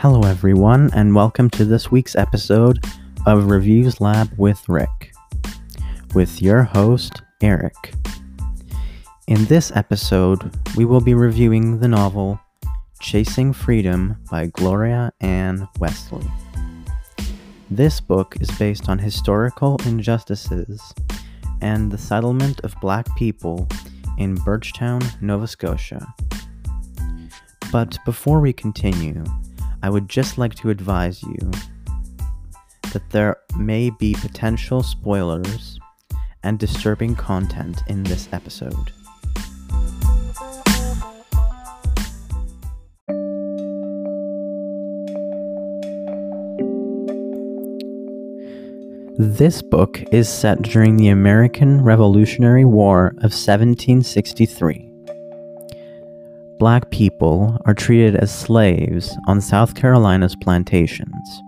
Hello, everyone, and welcome to this week's episode of Reviews Lab with Rick, with your host, Eric. In this episode, we will be reviewing the novel Chasing Freedom by Gloria Ann Wesley. This book is based on historical injustices and the settlement of black people in Birchtown, Nova Scotia. But before we continue, I would just like to advise you that there may be potential spoilers and disturbing content in this episode. This book is set during the American Revolutionary War of 1763 black people are treated as slaves on South Carolina's plantations.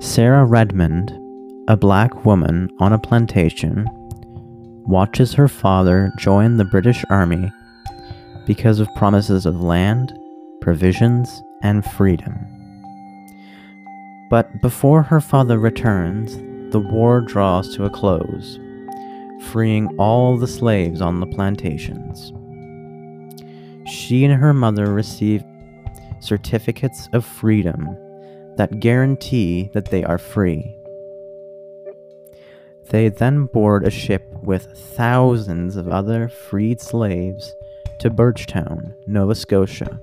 Sarah Redmond, a black woman on a plantation, watches her father join the British Army because of promises of land, provisions, and freedom. But before her father returns, the war draws to a close, freeing all the slaves on the plantations she and her mother receive certificates of freedom that guarantee that they are free. They then board a ship with thousands of other freed slaves to Birchtown, Nova Scotia.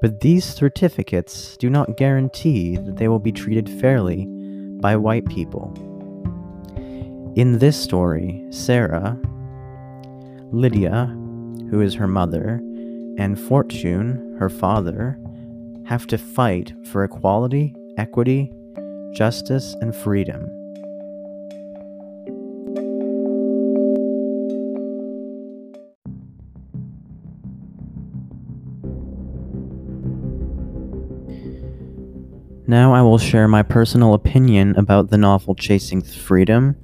But these certificates do not guarantee that they will be treated fairly by white people. In this story, Sarah, Lydia, who is her mother, and Fortune, her father, have to fight for equality, equity, justice, and freedom. Now I will share my personal opinion about the novel Chasing Freedom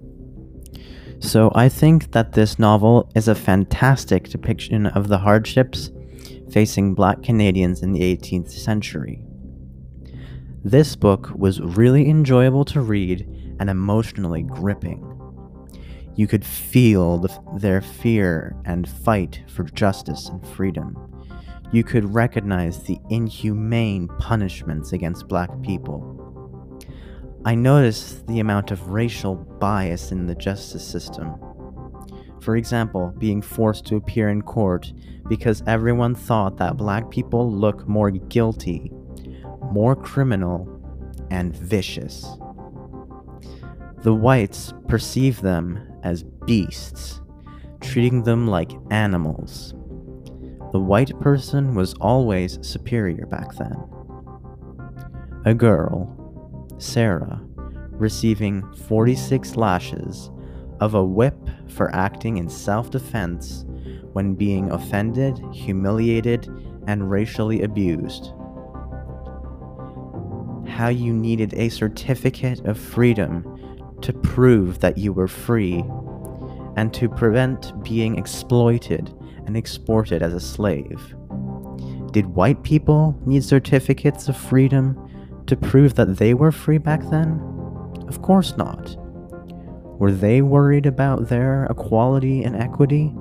so I think that this novel is a fantastic depiction of the hardships facing black Canadians in the 18th century. This book was really enjoyable to read and emotionally gripping. You could feel the, their fear and fight for justice and freedom. You could recognize the inhumane punishments against black people I noticed the amount of racial bias in the justice system. For example, being forced to appear in court because everyone thought that black people look more guilty, more criminal, and vicious. The whites perceive them as beasts, treating them like animals. The white person was always superior back then. A girl, Sarah, receiving 46 lashes of a whip for acting in self defense when being offended, humiliated, and racially abused. How you needed a certificate of freedom to prove that you were free and to prevent being exploited and exported as a slave. Did white people need certificates of freedom to prove that they were free back then? Of course not. Were they worried about their equality and equity?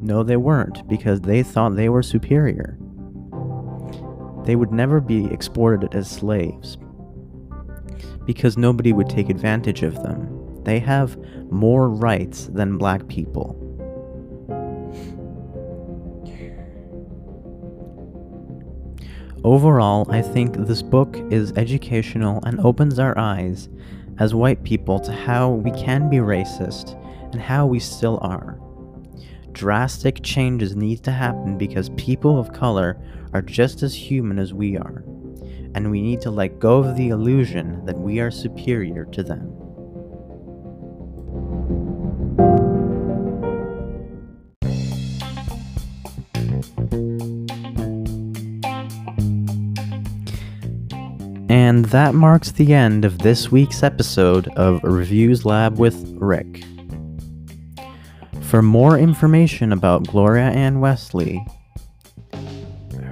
No, they weren't, because they thought they were superior. They would never be exported as slaves, because nobody would take advantage of them. They have more rights than black people. Overall, I think this book is educational and opens our eyes as white people to how we can be racist and how we still are. Drastic changes need to happen because people of color are just as human as we are, and we need to let go of the illusion that we are superior to them. And that marks the end of this week's episode of Reviews Lab with Rick. For more information about Gloria Ann Wesley,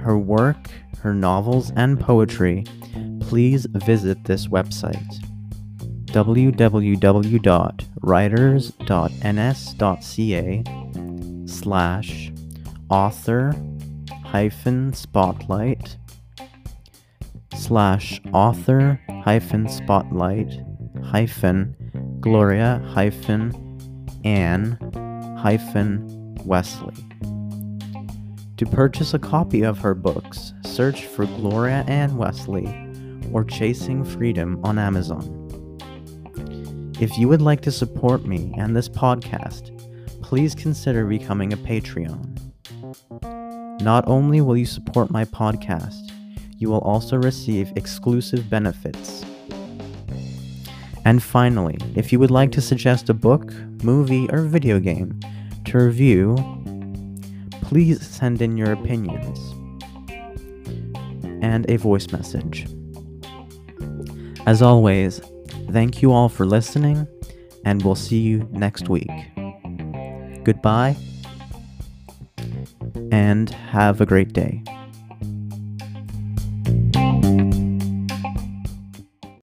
her work, her novels and poetry, please visit this website www.writers.ns.ca slash author hyphen spotlight slash author hyphen spotlight hyphen gloria hyphen anne hyphen wesley. To purchase a copy of her books search for gloria ann wesley or chasing freedom on amazon. If you would like to support me and this podcast please consider becoming a patreon. Not only will you support my podcast, you will also receive exclusive benefits. And finally, if you would like to suggest a book, movie, or video game to review, please send in your opinions and a voice message. As always, thank you all for listening, and we'll see you next week. Goodbye and have a great day.